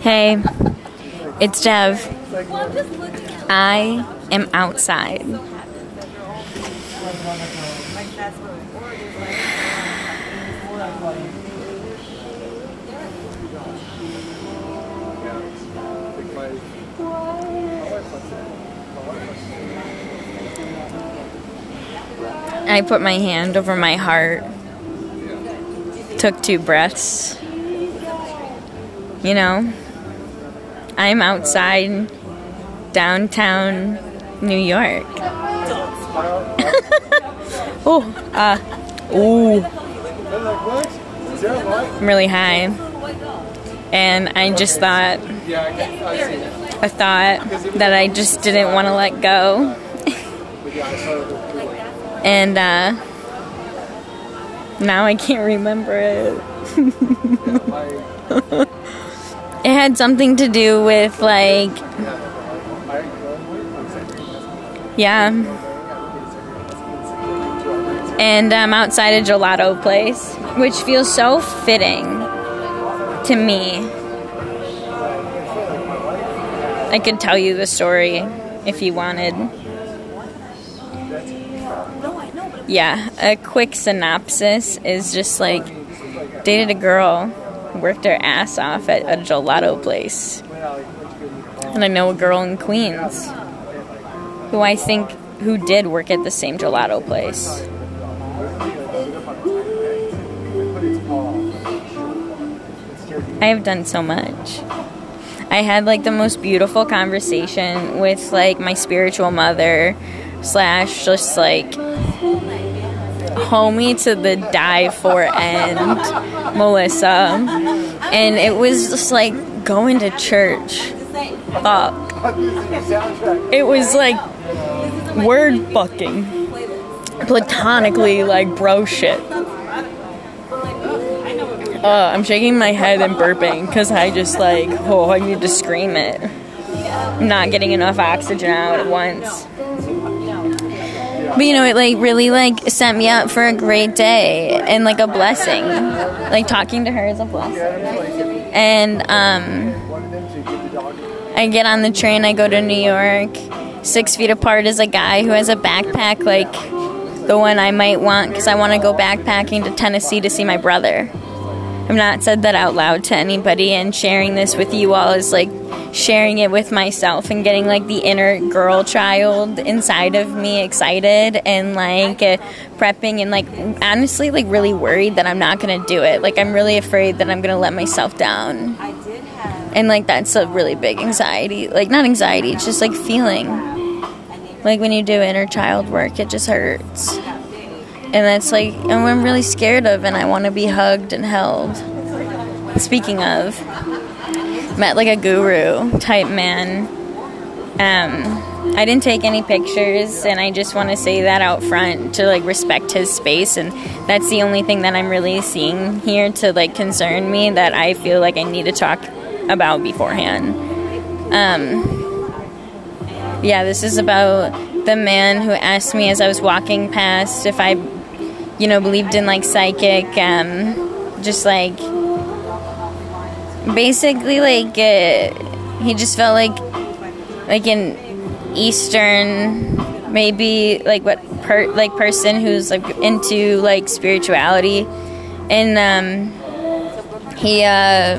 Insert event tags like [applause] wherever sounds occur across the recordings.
Hey, it's Dev. I am outside. I put my hand over my heart, took two breaths. You know, I'm outside downtown New York. [laughs] oh, uh, ooh. I'm really high. And I just thought, a thought that I just didn't want to let go. [laughs] and uh, now I can't remember it. [laughs] it had something to do with like yeah. And i'm outside a gelato place which feels so fitting to me. I could tell you the story if you wanted. Yeah a quick synopsis is just like dated a girl worked her ass off at a gelato place. And I know a girl in Queens who I think who did work at the same gelato place. I have done so much. I had like the most beautiful conversation with like my spiritual mother slash just like homie to the die for end, Melissa. And it was just like going to church. Fuck. It was like word fucking. Platonically, like bro shit. Uh, I'm shaking my head and burping because I just like, oh, I need to scream it. I'm not getting enough oxygen out at once. But you know, it like really like set me up for a great day and like a blessing. Like talking to her is a blessing. And um, I get on the train. I go to New York. Six feet apart is a guy who has a backpack like the one I might want because I want to go backpacking to Tennessee to see my brother. I've not said that out loud to anybody, and sharing this with you all is like sharing it with myself and getting like the inner girl child inside of me excited and like uh, prepping and like honestly like really worried that I'm not gonna do it. Like I'm really afraid that I'm gonna let myself down. And like that's a really big anxiety. Like not anxiety, it's just like feeling. Like when you do inner child work, it just hurts and that's like and I'm really scared of and I want to be hugged and held. Speaking of, met like a guru type man. Um, I didn't take any pictures, and I just want to say that out front to like respect his space, and that's the only thing that I'm really seeing here to like concern me that I feel like I need to talk about beforehand. Um, yeah, this is about the man who asked me as I was walking past if I you know, believed in like psychic, um, just like basically like uh, he just felt like like an Eastern, maybe like what per like person who's like into like spirituality, and um, he. Uh,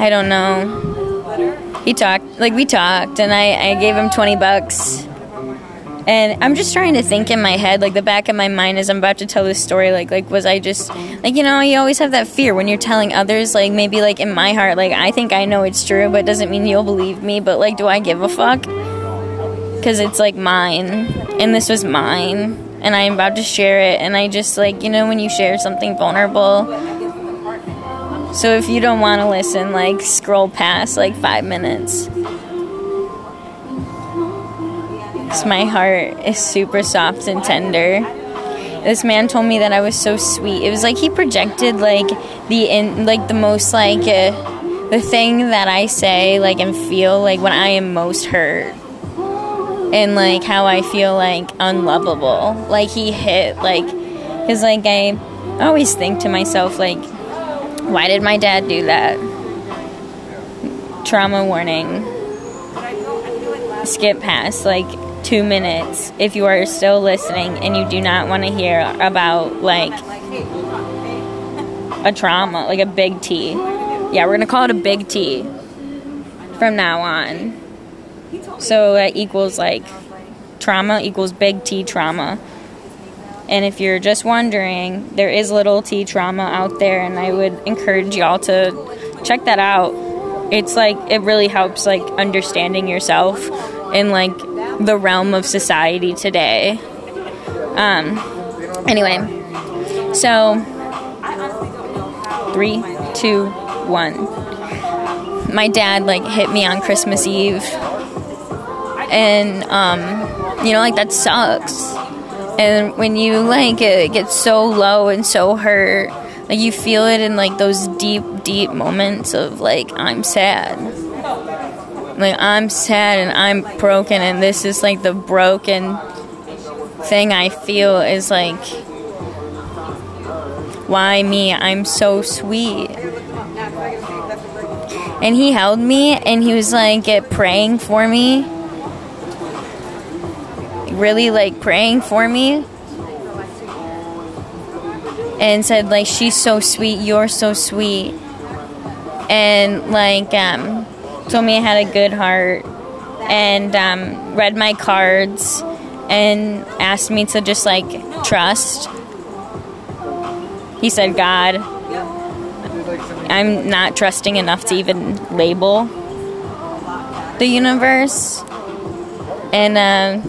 I don't know. He talked, like we talked, and I, I gave him 20 bucks and I'm just trying to think in my head, like the back of my mind as I'm about to tell this story, like like was I just like you know you always have that fear when you're telling others, like maybe like in my heart, like I think I know it's true, but it doesn't mean you'll believe me. But like, do I give a fuck? Because it's like mine, and this was mine, and I'm about to share it, and I just like you know when you share something vulnerable. So if you don't want to listen, like scroll past like five minutes. My heart is super soft and tender. This man told me that I was so sweet. It was like he projected like the in like the most like uh, the thing that I say like and feel like when I am most hurt. And like how I feel like unlovable. Like he hit like cuz like I I always think to myself, like, why did my dad do that? Trauma warning. Skip past like two minutes if you are still listening and you do not want to hear about like a trauma, like a big T. Yeah, we're gonna call it a big T from now on. So that equals like trauma equals big T trauma. And if you're just wondering, there is little t trauma out there, and I would encourage y'all to check that out. It's like, it really helps, like, understanding yourself and like, the realm of society today. Um, anyway, so three, two, one. My dad, like, hit me on Christmas Eve. And, um, you know, like, that sucks and when you like it gets so low and so hurt like you feel it in like those deep deep moments of like i'm sad like i'm sad and i'm broken and this is like the broken thing i feel is like why me? I'm so sweet. And he held me and he was like praying for me. Really like praying for me. And said like she's so sweet. You're so sweet. And like um, told me i had a good heart and um, read my cards and asked me to just like trust he said god i'm not trusting enough to even label the universe and uh,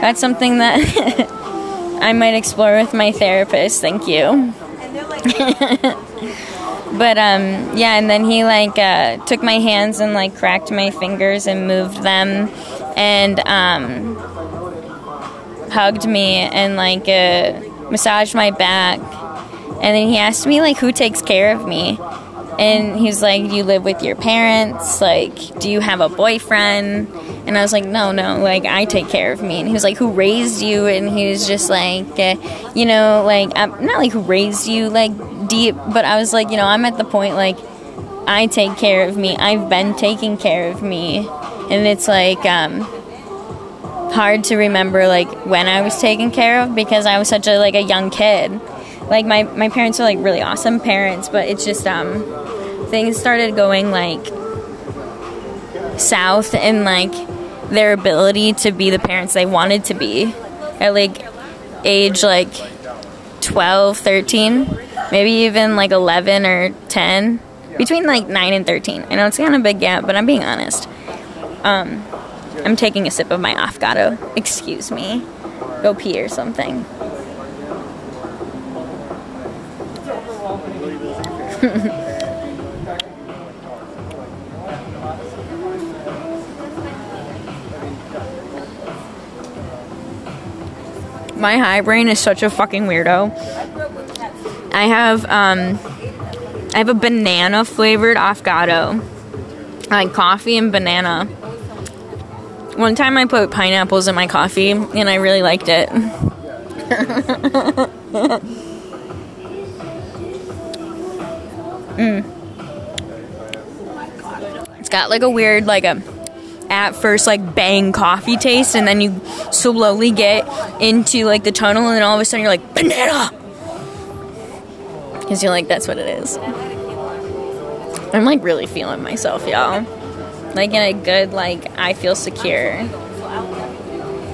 that's something that [laughs] I might explore with my therapist. Thank you. But um, yeah, and then he like uh, took my hands and like cracked my fingers and moved them, and um, hugged me and like uh, massaged my back, and then he asked me like who takes care of me, and he was like, "Do you live with your parents? Like, do you have a boyfriend?" And I was like, no, no, like I take care of me. And he was like, who raised you? And he was just like, uh, you know, like I'm not like who raised you, like deep, but I was like, you know, I'm at the point like I take care of me. I've been taking care of me, and it's like um, hard to remember like when I was taken care of because I was such a like a young kid. Like my my parents are like really awesome parents, but it's just um things started going like south and like their ability to be the parents they wanted to be at like age like 12 13 maybe even like 11 or 10 between like 9 and 13 i know it's kind of a big gap but i'm being honest. Um, i'm taking a sip of my affogato. Excuse me. Go pee or something [laughs] my high brain is such a fucking weirdo. I have um I have a banana flavored affogato. Like coffee and banana. One time I put pineapples in my coffee and I really liked it. [laughs] mm. It's got like a weird like a at first like bang coffee taste and then you slowly get into like the tunnel and then all of a sudden you're like banana! Because you're like that's what it is. I'm like really feeling myself y'all. Like in a good like i feel secure.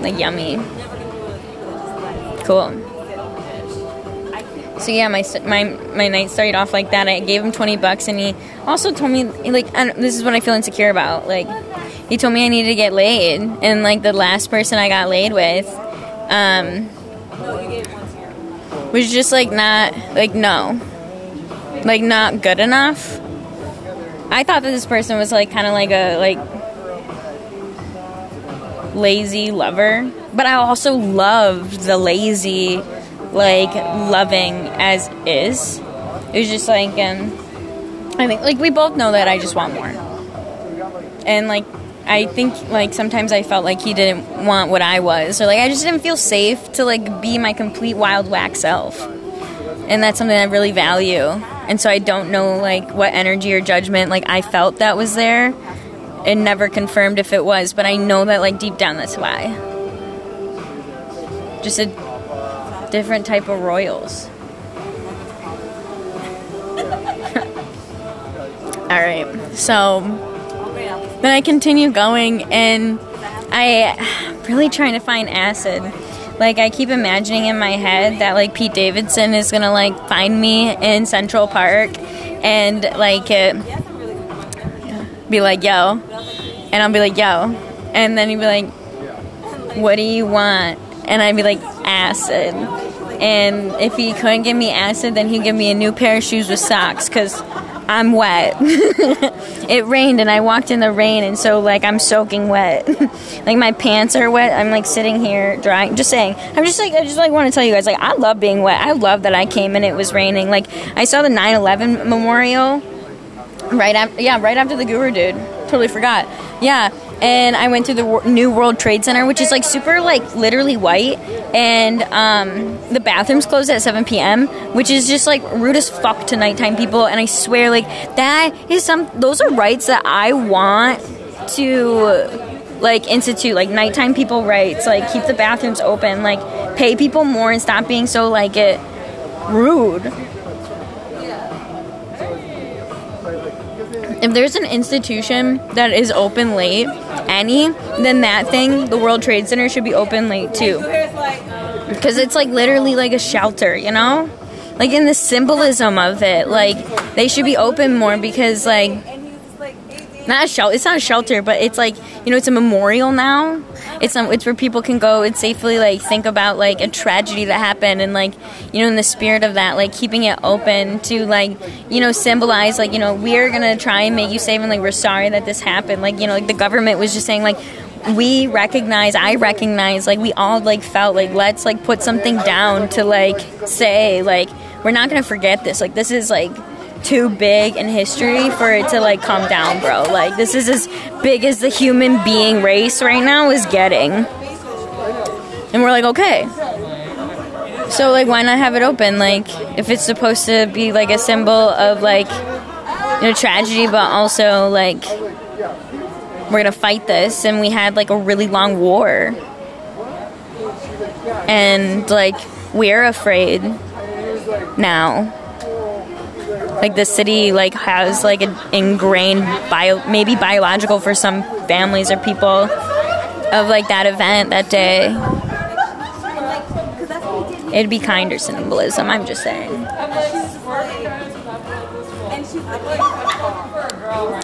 Like yummy. Cool so yeah, my my my night started off like that. I gave him twenty bucks, and he also told me like this is what I feel insecure about. Like he told me I needed to get laid, and like the last person I got laid with, um, was just like not like no, like not good enough. I thought that this person was like kind of like a like lazy lover, but I also loved the lazy, like loving as is. It was just like um, I think like we both know that I just want more, and like I think like sometimes I felt like he didn't want what I was, or like I just didn't feel safe to like be my complete wild whack self. and that's something I really value. And so I don't know like what energy or judgment like I felt that was there. and never confirmed if it was, but I know that like deep down that's why. Just a different type of royals. [laughs] All right. So then I continue going and I really trying to find acid. Like I keep imagining in my head that like Pete Davidson is gonna like find me in Central Park and like it, be like yo, and I'll be like yo, and then he'd be like, what do you want? And I'd be like acid. And if he couldn't give me acid, then he'd give me a new pair of shoes with socks because I'm wet. [laughs] it rained and I walked in the rain and so like I'm soaking wet. [laughs] like my pants are wet. I'm like sitting here drying. Just saying. I'm just like I just like want to tell you guys like I love being wet. I love that I came and it was raining. Like I saw the 9/11 memorial right after yeah, right after the guru dude. Totally forgot. Yeah, and I went to the New World Trade Center, which is like super, like literally white, and um, the bathrooms closed at 7 p.m., which is just like rude as fuck to nighttime people. And I swear, like that is some; those are rights that I want to like institute, like nighttime people rights, like keep the bathrooms open, like pay people more and stop being so like it rude. if there's an institution that is open late, any, then that thing, the World Trade Center, should be open late too. Because it's like literally like a shelter, you know? Like in the symbolism of it, like they should be open more because like not a shelter. It's not a shelter, but it's like you know, it's a memorial now. It's um, it's where people can go and safely like think about like a tragedy that happened and like you know, in the spirit of that, like keeping it open to like you know symbolize like you know we're gonna try and make you safe and like we're sorry that this happened. Like you know, like the government was just saying like we recognize i recognize like we all like felt like let's like put something down to like say like we're not gonna forget this like this is like too big in history for it to like come down, bro. Like this is as big as the human being race right now is getting. And we're like, okay. So like why not have it open? Like if it's supposed to be like a symbol of like you know tragedy but also like we're gonna fight this and we had like a really long war. And like we're afraid now like the city like has like an ingrained bio maybe biological for some families or people of like that event that day. It'd be kinder symbolism i'm just saying.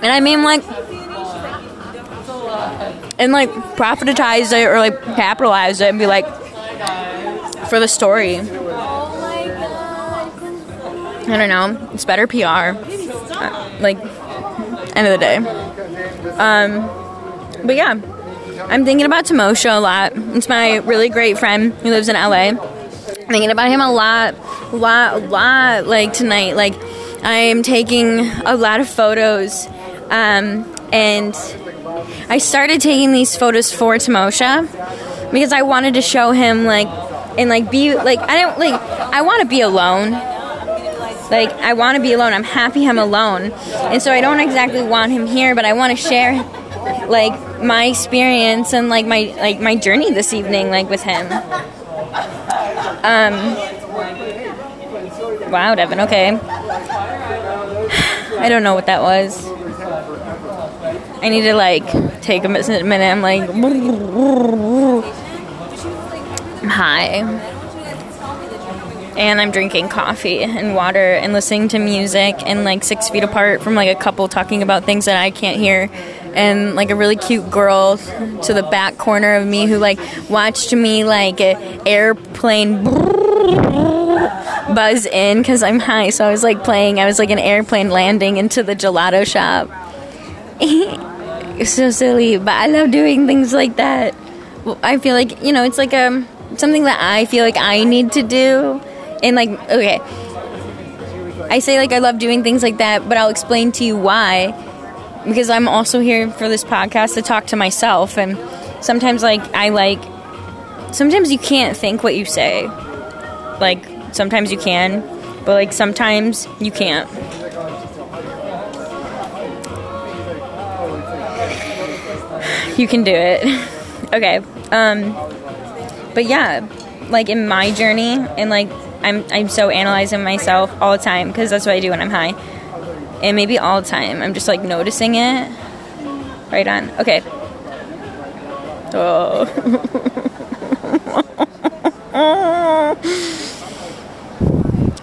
And i mean like and like profitize it or like capitalize it and be like for the story I don't know. It's better PR. Uh, like, end of the day. Um, but yeah, I'm thinking about Timosha a lot. It's my really great friend who lives in LA. thinking about him a lot, a lot, lot. Like tonight, like I'm taking a lot of photos, um, and I started taking these photos for Timosha because I wanted to show him like and like be like I don't like I want to be alone like, I want to be alone. I'm happy I'm alone. And so I don't exactly want him here, but I want to share like my experience and like my like my journey this evening like with him. Um Wow, Devin, okay. [sighs] I don't know what that was. I need to like take a minute. I'm like, [laughs] hi and I'm drinking coffee and water and listening to music and like six feet apart from like a couple talking about things that I can't hear. And like a really cute girl to the back corner of me who like watched me like an airplane buzz in because I'm high. So I was like playing I was like an airplane landing into the gelato shop. It's [laughs] so silly but I love doing things like that. I feel like you know it's like a um, something that I feel like I need to do and like okay i say like i love doing things like that but i'll explain to you why because i'm also here for this podcast to talk to myself and sometimes like i like sometimes you can't think what you say like sometimes you can But like sometimes you can't. You can do it. [laughs] okay. Um but yeah, like in my journey and like I'm I'm so analyzing myself all the time because that's what I do when I'm high. And maybe all the time. I'm just like noticing it. Right on. Okay. Oh. [laughs]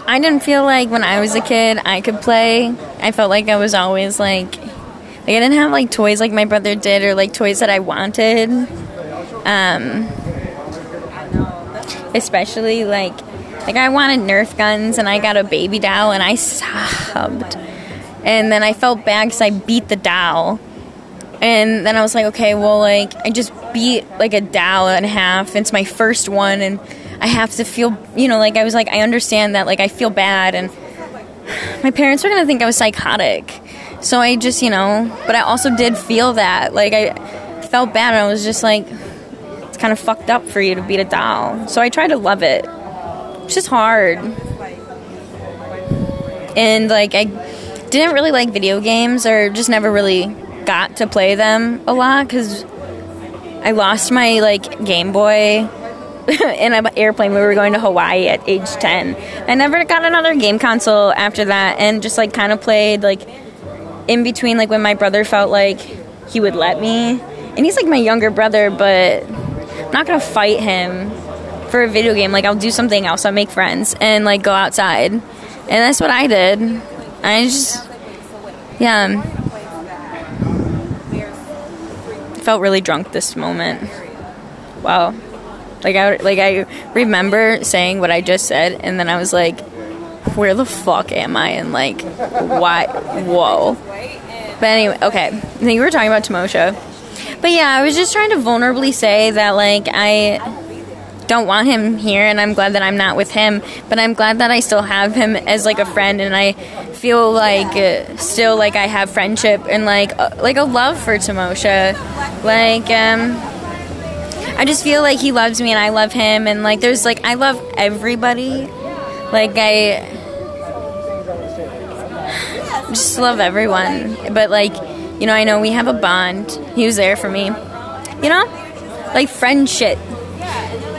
I didn't feel like when I was a kid I could play. I felt like I was always like like I didn't have like toys like my brother did or like toys that I wanted. Um especially like like I wanted Nerf guns and I got a baby doll and I sobbed. And then I felt bad cuz I beat the doll. And then I was like, okay, well like I just beat like a doll in half. It's my first one and I have to feel, you know, like I was like I understand that like I feel bad and my parents were to think I was psychotic. So I just, you know, but I also did feel that. Like I felt bad and I was just like it's kind of fucked up for you to beat a doll. So I tried to love it. It's just hard. And like I didn't really like video games or just never really got to play them a lot cuz I lost my like Game Boy [laughs] in an airplane. We were going to Hawaii at age 10. I never got another game console after that and just like kind of played like in between like when my brother felt like he would let me. And he's like my younger brother, but I'm not gonna fight him for a video game. Like I'll do something else. I'll make friends and like go outside, and that's what I did. I just, yeah, felt really drunk this moment. Wow, like I like I remember saying what I just said, and then I was like, where the fuck am I? And like, why? Whoa. But anyway, okay. I think we were talking about Timosha. But yeah, I was just trying to vulnerably say that like I don't want him here and I'm glad that I'm not with him, but I'm glad that I still have him as like a friend and I feel like uh, still like I have friendship and like uh, like a love for Timosha. Like um I just feel like he loves me and I love him and like there's like I love everybody. Like I just love everyone. But like you know, I know we have a bond. He was there for me. You know? Like friend shit.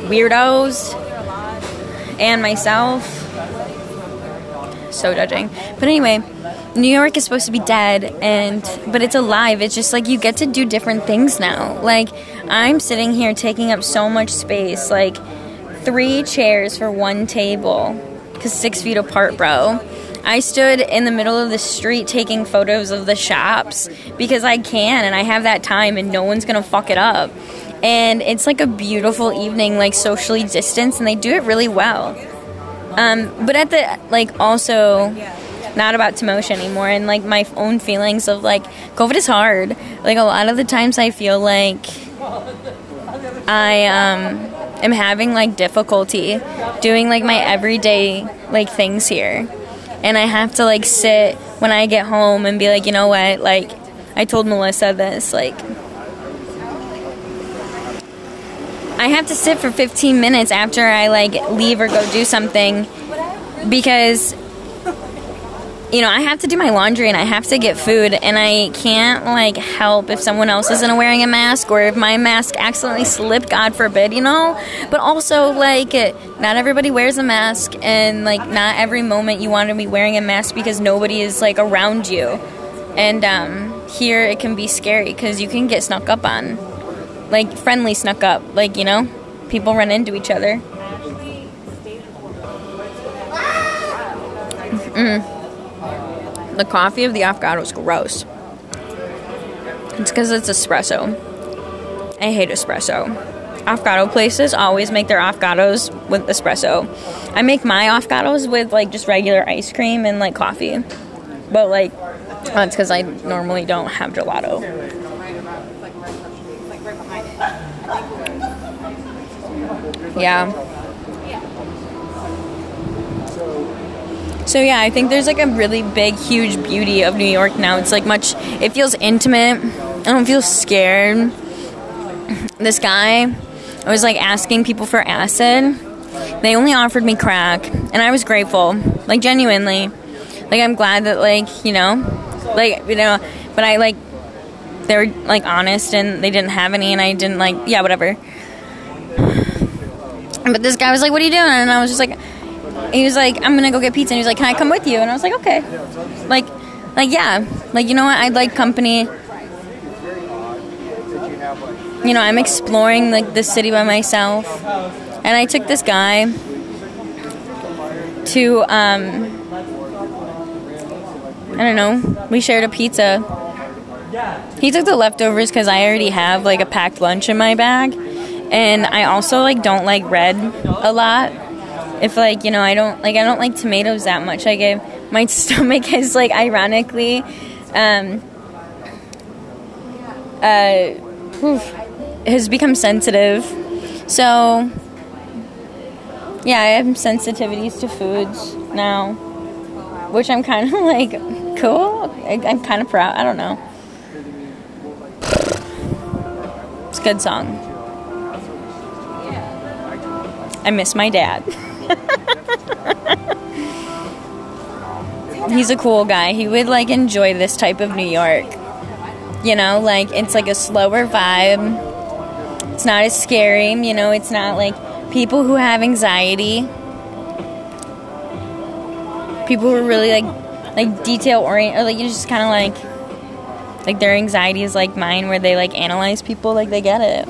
Weirdos. And myself. So judging. But anyway, New York is supposed to be dead and but it's alive. It's just like you get to do different things now. Like I'm sitting here taking up so much space, like three chairs for one table. Cause six feet apart, bro. I stood in the middle of the street taking photos of the shops because I can and I have that time and no one's gonna fuck it up. And it's like a beautiful evening, like socially distanced, and they do it really well. Um, but at the like also not about Timosha anymore and like my own feelings of like COVID is hard. Like a lot of the times I feel like I um am having like difficulty doing like my everyday like things here and I have to like sit when I get home and be like, you know what? Like, I told Melissa this, like, I have to sit for 15 minutes after I like leave or go do something because you know, I have to do my laundry and I have to get food and I can't like help if someone else isn't wearing a mask or if my mask accidentally slipped, God forbid, you know? But also like not everybody wears a mask and like not every moment you want to be wearing a mask because nobody is like around you. And um here it can be scary cuz you can get snuck up on. Like friendly snuck up, like, you know? People run into each other. Mm the coffee of the Affogato is gross. It's because it's espresso. I hate espresso. Affogato places always make their affogatos with espresso. I make my affogatos with like just regular ice cream and like coffee. But like that's because I normally don't have gelato. Yeah. So yeah, I think there's like a really big, huge beauty of New York now. It's like much. It feels intimate. I don't feel scared. This guy, I was like asking people for acid, they only offered me crack, and I was grateful, like genuinely. Like I'm glad that like you know, like you know, but I like they were like honest and they didn't have any, and I didn't like yeah whatever. But this guy was like, "What are you doing?" And I was just like, he was like, "I'm gonna go get pizza." And he was like, "Can I come with you?" And I was like, "Okay." Like, like yeah, like you know what? I'd like company. You know, I'm exploring like the city by myself, and I took this guy to um, I don't know. We shared a pizza. He took the leftovers because I already have like a packed lunch in my bag, and I also like don't like red a lot. If like you know I don't like I don't like tomatoes that much. Like I, my [laughs] stomach is like ironically, um, uh, whew, has become sensitive. So yeah, I have sensitivities to foods now, which I'm kind of [laughs] like cool. I, I'm kind of proud. I don't know. It's a good song. I miss my dad. He's a cool guy. He would like enjoy this type of New York. You know, like it's like a slower vibe. It's not as scary, you know, it's not like people who have anxiety. People who are really like like detail oriented, or like you just kind of like like their anxiety is like mine, where they like analyze people, like they get it.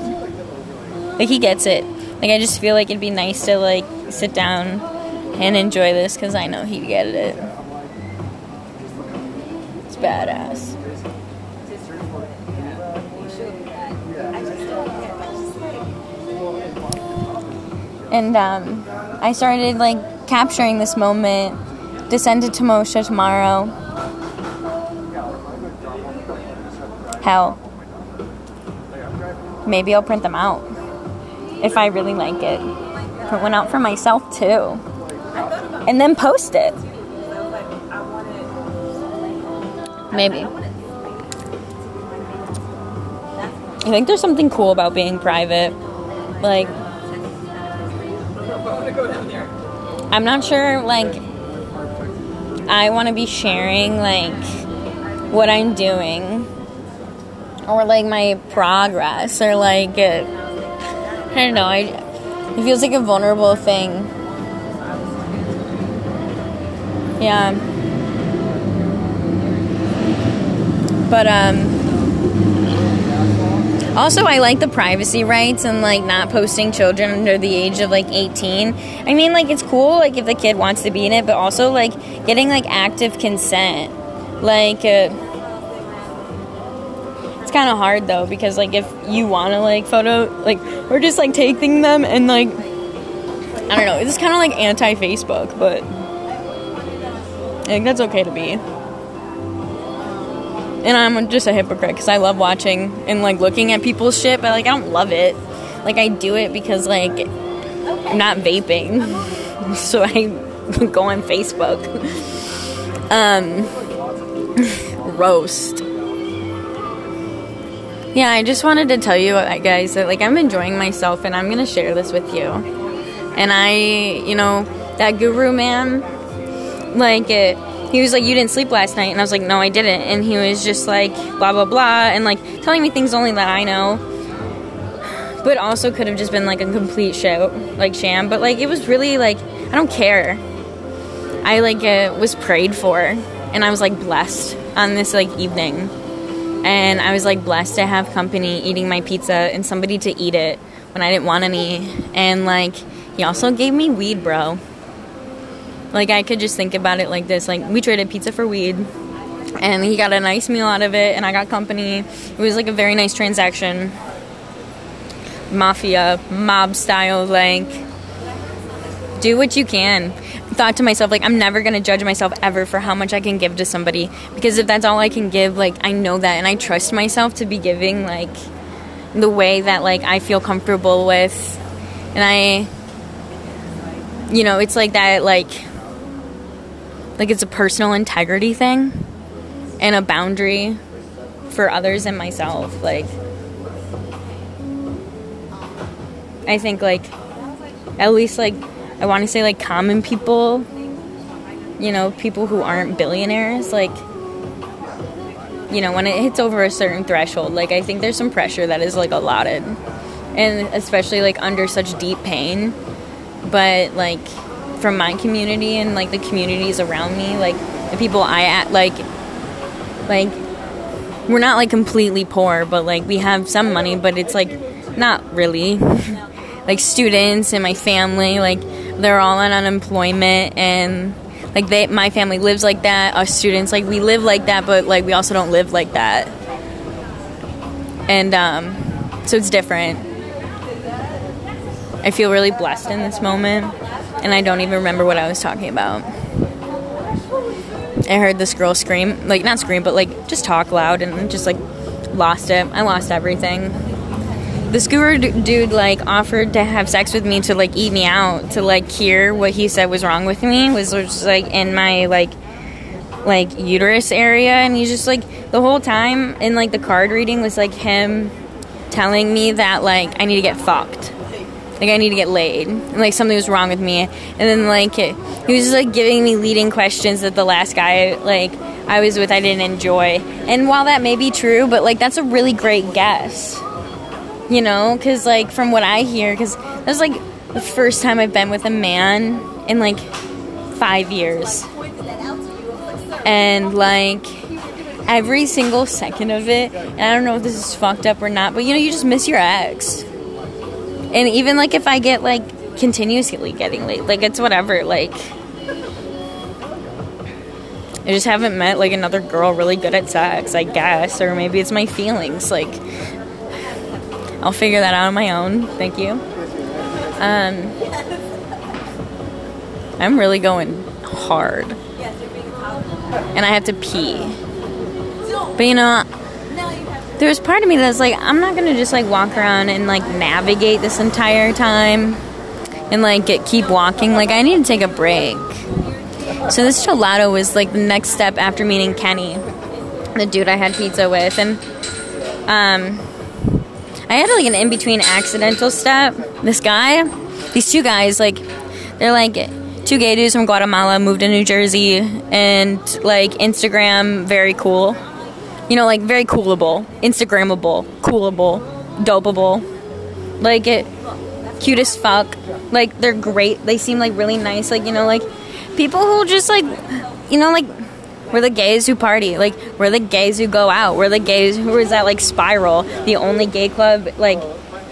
Like he gets it. Like I just feel like it'd be nice to like sit down and enjoy this because I know he'd get it. It's badass. And um, I started like capturing this moment Descended to Moshe tomorrow. Hell, maybe I'll print them out if I really like it. Print one out for myself too. And then post it. Maybe. I think there's something cool about being private. Like, I'm not sure, like, I want to be sharing, like, what I'm doing or, like, my progress or, like, I don't know. I, it feels like a vulnerable thing. Yeah. But, um, also, I like the privacy rights and like not posting children under the age of like 18. I mean, like it's cool like if the kid wants to be in it, but also like getting like active consent. Like uh, it's kind of hard though because like if you want to like photo like we're just like taking them and like I don't know, it's kind of like anti Facebook, but I think that's okay to be and I'm just a hypocrite because I love watching and like looking at people's shit, but like I don't love it. Like I do it because like I'm not vaping, [laughs] so I [laughs] go on Facebook. Um, [laughs] roast. Yeah, I just wanted to tell you guys that like I'm enjoying myself and I'm gonna share this with you. And I, you know, that guru man, like it he was like, You didn't sleep last night. And I was like, No, I didn't. And he was just like, blah, blah, blah. And like telling me things only that I know. But also could have just been like a complete show, like sham. But like, it was really like, I don't care. I like uh, was prayed for. And I was like blessed on this like evening. And I was like blessed to have company eating my pizza and somebody to eat it when I didn't want any. And like, he also gave me weed, bro. Like I could just think about it like this: like we traded pizza for weed, and he got a nice meal out of it, and I got company. It was like a very nice transaction, mafia mob style. Like, do what you can. Thought to myself like I'm never gonna judge myself ever for how much I can give to somebody. Because if that's all I can give, like I know that, and I trust myself to be giving like the way that like I feel comfortable with, and I you know, it's like that, like, like it's a personal integrity thing and a boundary for others and myself like. I think like at least like I want to say like common people, you know, people who aren't billionaires, like you know, when it hits over a certain threshold, like I think there's some pressure that is like allotted. And especially like under such deep pain. But like from my community and like the communities around me, like the people I at like like we're not like completely poor, but like we have some money, but it's like not really. [laughs] like students and my family, like they're all on unemployment and like they my family lives like that us students like we live like that but like we also don't live like that. And um, so it's different. I feel really blessed in this moment and i don't even remember what i was talking about. I heard this girl scream like not scream but like just talk loud and just like lost it. I lost everything this guru d- dude like offered to have sex with me to like eat me out to like cure what he said was wrong with me was just like in my like like uterus area. And he's just like the whole time in like the card reading was like him telling me that like I need to get fucked. Like I need to get laid. And like something was wrong with me. And then like it, he was just like giving me leading questions that the last guy like I was with I didn't enjoy. And while that may be true but like that's a really great guess you know because like from what i hear because that was like the first time i've been with a man in like five years and like every single second of it and i don't know if this is fucked up or not but you know you just miss your ex and even like if i get like continuously getting late like it's whatever like I just haven't met like another girl really good at sex, I guess, or maybe it's my feelings. Like I'll figure that out on my own. Thank you. Um, I'm really going hard. And I have to pee. But you know, there was part of me that's like, I'm not gonna just like walk around and like navigate this entire time and like get, keep walking. Like, I need to take a break. So this gelato was like the next step after meeting Kenny, the dude I had pizza with, and um, I had like an in between accidental step. This guy, these two guys, like, they're like two gay dudes from Guatemala, moved to New Jersey, and like Instagram, very cool. You know, like very coolable, Instagrammable, coolable, dopeable. Like it, cute as fuck. Like they're great. They seem like really nice. Like you know, like people who just like, you know, like we're the gays who party. Like we're the gays who go out. We're the gays who is at like Spiral, the only gay club like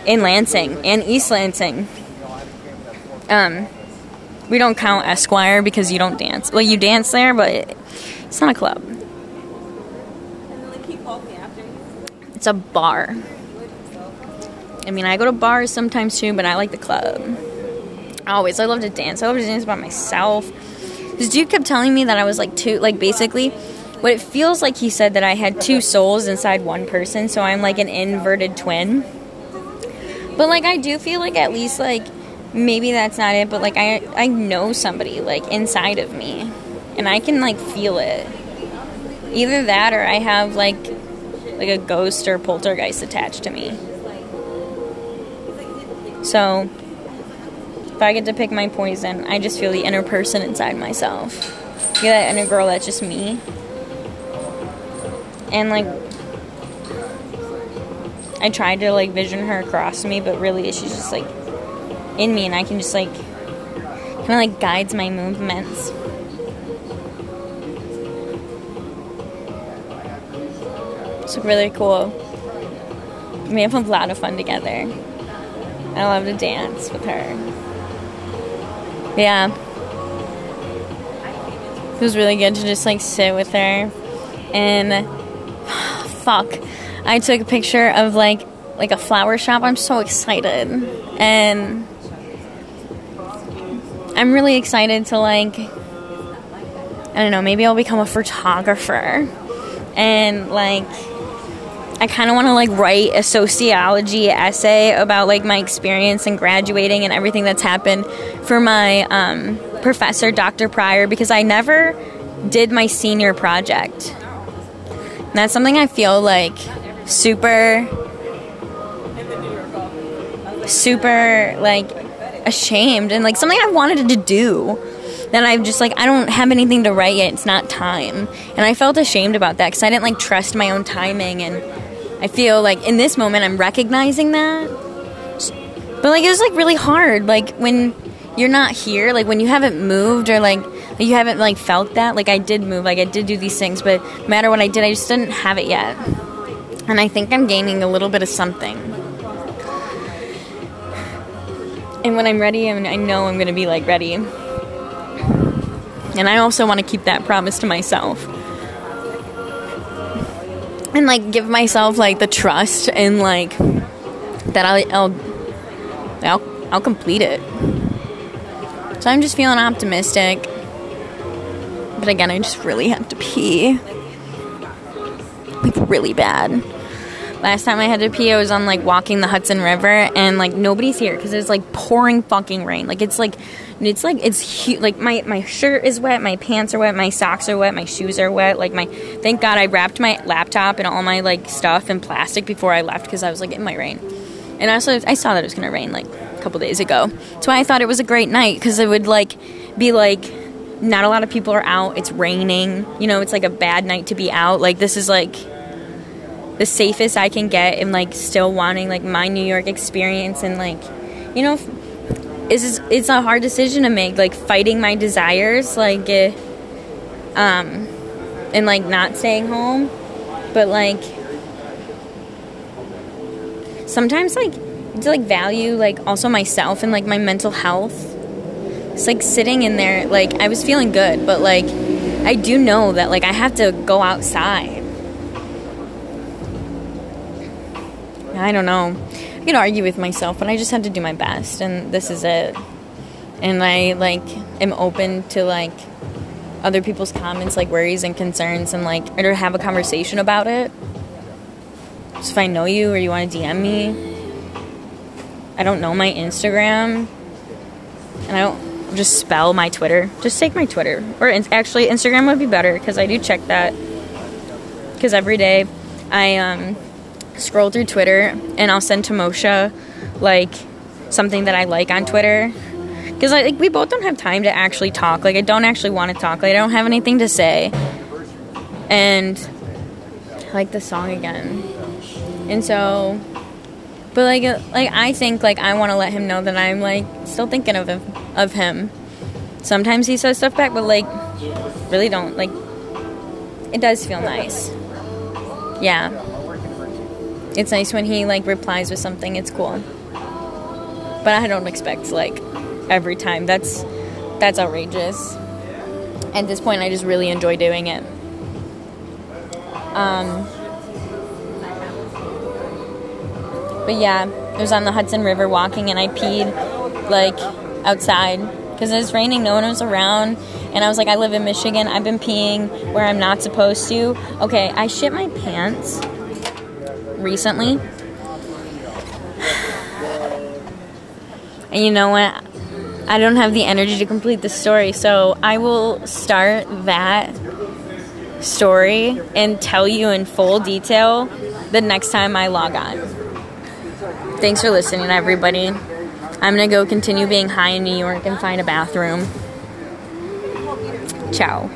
in Lansing and East Lansing. Um, we don't count Esquire because you don't dance. Well, you dance there, but it's not a club. It's a bar. I mean, I go to bars sometimes too, but I like the club. Always, I love to dance. I love to dance by myself. This dude kept telling me that I was like two, like basically, what it feels like he said that I had two souls inside one person, so I'm like an inverted twin. But like I do feel like at least like maybe that's not it, but like I I know somebody like inside of me, and I can like feel it. Either that or I have like like a ghost or poltergeist attached to me. So if I get to pick my poison, I just feel the inner person inside myself. Feel that inner girl that's just me. And like I tried to like vision her across me, but really she's just like in me and I can just like kind of like guides my movements. It's really cool. We have a lot of fun together. I love to dance with her. Yeah. It was really good to just like sit with her and [sighs] fuck. I took a picture of like like a flower shop. I'm so excited. And I'm really excited to like I don't know, maybe I'll become a photographer. And like I kind of want to like write a sociology essay about like my experience and graduating and everything that's happened for my um, professor, Dr. Pryor, because I never did my senior project. And that's something I feel like super, super like ashamed and like something I wanted to do. Then I'm just like, I don't have anything to write yet. It's not time. And I felt ashamed about that because I didn't like trust my own timing. And I feel like in this moment, I'm recognizing that. But like, it was like really hard. Like when you're not here, like when you haven't moved or like you haven't like felt that. Like I did move, like I did do these things, but no matter what I did, I just didn't have it yet. And I think I'm gaining a little bit of something. And when I'm ready, I, mean, I know I'm to be like ready. And I also want to keep that promise to myself. And like give myself like the trust and like that I'll I'll I'll, I'll complete it. So I'm just feeling optimistic. But again, I just really have to pee. Like really bad. Last time I had to pee, I was on like walking the Hudson River, and like nobody's here because it's like pouring fucking rain. Like it's like, it's like it's hu- like my my shirt is wet, my pants are wet, my socks are wet, my shoes are wet. Like my thank God I wrapped my laptop and all my like stuff in plastic before I left because I was like it might rain. And also I saw that it was gonna rain like a couple days ago. That's why I thought it was a great night because it would like be like not a lot of people are out. It's raining. You know, it's like a bad night to be out. Like this is like the safest I can get and like still wanting like my New York experience and like you know is it's a hard decision to make like fighting my desires like uh, um and like not staying home. But like sometimes like to like value like also myself and like my mental health. It's like sitting in there like I was feeling good but like I do know that like I have to go outside. I don't know. I know argue with myself, but I just had to do my best, and this is it. And I like am open to like other people's comments, like worries and concerns, and like or to have a conversation about it. So if I know you or you want to DM me, I don't know my Instagram, and I don't just spell my Twitter. Just take my Twitter, or in- actually Instagram would be better because I do check that. Because every day, I um scroll through Twitter and I'll send to Moshe like something that I like on Twitter. Because like we both don't have time to actually talk. Like I don't actually want to talk. Like I don't have anything to say. And I like the song again. And so but like uh, like I think like I want to let him know that I'm like still thinking of him of him. Sometimes he says stuff back, but like really don't like it does feel nice. Yeah it's nice when he like replies with something. It's cool. But I don't expect like every time. That's that's outrageous. At this point, I just really enjoy doing it. Um, but yeah, it was on the Hudson River walking, and I peed like outside because it was raining. No one was around, and I was like, I live in Michigan. I've been peeing where I'm not supposed to. Okay, I shit my pants recently. And you know what? I don't have the energy to complete the story, so I will start that story and tell you in full detail the next time I log on. Thanks for listening, everybody. I'm gonna go continue being high in New York and find a bathroom. Ciao.